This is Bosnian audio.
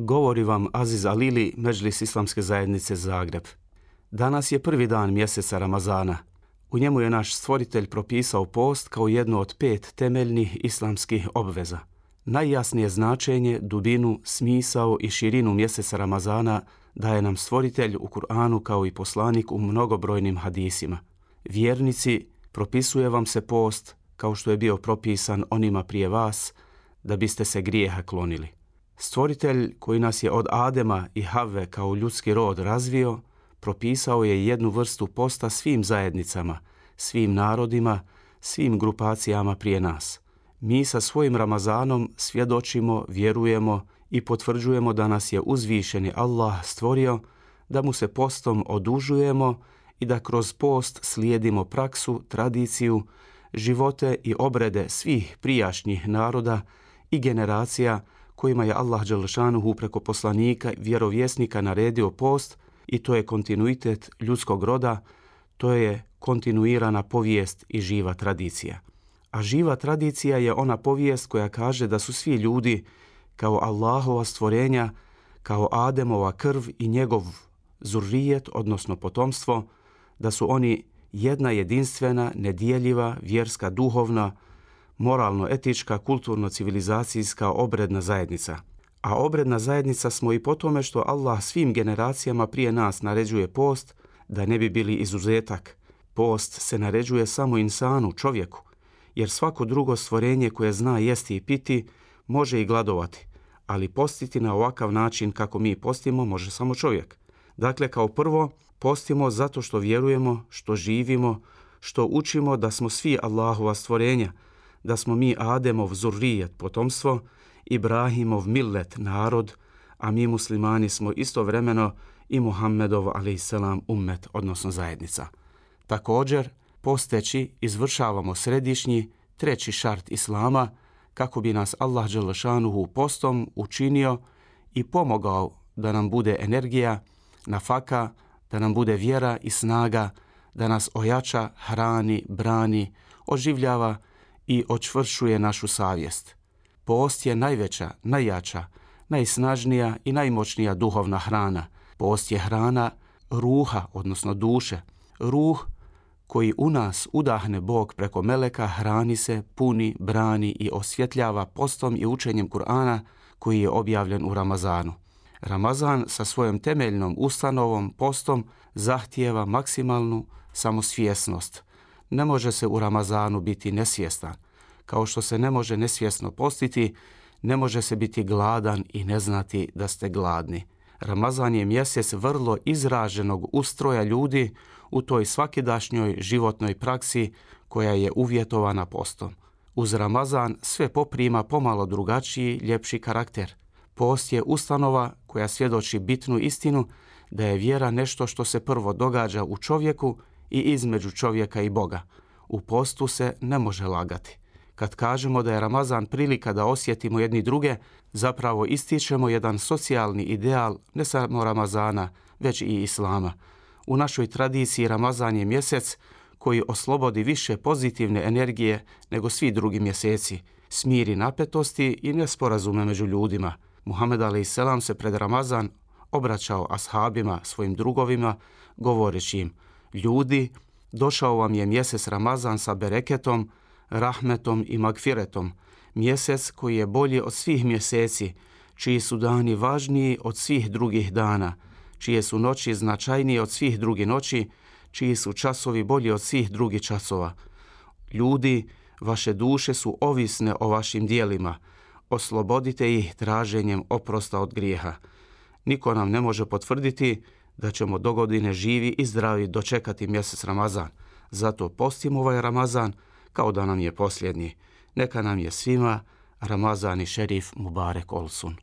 Govori vam Aziz Alili, Međlis Islamske zajednice Zagreb. Danas je prvi dan mjeseca Ramazana. U njemu je naš stvoritelj propisao post kao jedno od pet temeljnih islamskih obveza. Najjasnije značenje, dubinu, smisao i širinu mjeseca Ramazana daje nam stvoritelj u Kur'anu kao i poslanik u mnogobrojnim hadisima. Vjernici, propisuje vam se post kao što je bio propisan onima prije vas, da biste se grijeha klonili. Stvoritelj koji nas je od Adema i Have kao ljudski rod razvio, propisao je jednu vrstu posta svim zajednicama, svim narodima, svim grupacijama prije nas. Mi sa svojim Ramazanom svjedočimo, vjerujemo i potvrđujemo da nas je uzvišeni Allah stvorio, da mu se postom odužujemo i da kroz post slijedimo praksu, tradiciju, živote i obrede svih prijašnjih naroda i generacija kojima je Allah Đelešanuhu preko poslanika vjerovjesnika naredio post i to je kontinuitet ljudskog roda, to je kontinuirana povijest i živa tradicija. A živa tradicija je ona povijest koja kaže da su svi ljudi kao Allahova stvorenja, kao Ademova krv i njegov zurrijet, odnosno potomstvo, da su oni jedna jedinstvena, nedjeljiva, vjerska, duhovna, moralno-etička, kulturno-civilizacijska obredna zajednica. A obredna zajednica smo i po tome što Allah svim generacijama prije nas naređuje post da ne bi bili izuzetak. Post se naređuje samo insanu, čovjeku, jer svako drugo stvorenje koje zna jesti i piti može i gladovati, ali postiti na ovakav način kako mi postimo može samo čovjek. Dakle, kao prvo, postimo zato što vjerujemo, što živimo, što učimo da smo svi Allahova stvorenja, da smo mi Ademov zurrijet potomstvo, Ibrahimov millet narod, a mi muslimani smo istovremeno i Muhammedov a.s. ummet, odnosno zajednica. Također, posteći izvršavamo središnji, treći šart Islama, kako bi nas Allah Đelešanuhu postom učinio i pomogao da nam bude energija, nafaka, da nam bude vjera i snaga, da nas ojača, hrani, brani, oživljava i očvršuje našu savjest. Post je najveća, najjača, najsnažnija i najmoćnija duhovna hrana. Post je hrana ruha, odnosno duše. Ruh koji u nas udahne Bog preko meleka, hrani se, puni, brani i osvjetljava postom i učenjem Kur'ana koji je objavljen u Ramazanu. Ramazan sa svojom temeljnom ustanovom postom zahtijeva maksimalnu samosvjesnost – ne može se u Ramazanu biti nesvjestan. Kao što se ne može nesvjesno postiti, ne može se biti gladan i ne znati da ste gladni. Ramazan je mjesec vrlo izraženog ustroja ljudi u toj svakidašnjoj životnoj praksi koja je uvjetovana postom. Uz Ramazan sve poprima pomalo drugačiji, ljepši karakter. Post je ustanova koja svjedoči bitnu istinu da je vjera nešto što se prvo događa u čovjeku i između čovjeka i Boga. U postu se ne može lagati. Kad kažemo da je Ramazan prilika da osjetimo jedni druge, zapravo ističemo jedan socijalni ideal ne samo Ramazana, već i Islama. U našoj tradiciji Ramazan je mjesec koji oslobodi više pozitivne energije nego svi drugi mjeseci, smiri napetosti i nesporazume među ljudima. Muhammed a.s. se pred Ramazan obraćao ashabima, svojim drugovima, govoreći im – ljudi, došao vam je mjesec Ramazan sa bereketom, rahmetom i magfiretom, mjesec koji je bolji od svih mjeseci, čiji su dani važniji od svih drugih dana, čije su noći značajnije od svih drugih noći, čiji su časovi bolji od svih drugih časova. Ljudi, vaše duše su ovisne o vašim dijelima, oslobodite ih traženjem oprosta od grijeha. Niko nam ne može potvrditi da ćemo do godine živi i zdravi dočekati mjesec Ramazan. Zato postimo ovaj Ramazan kao da nam je posljednji. Neka nam je svima Ramazan i šerif Mubarek Olsun.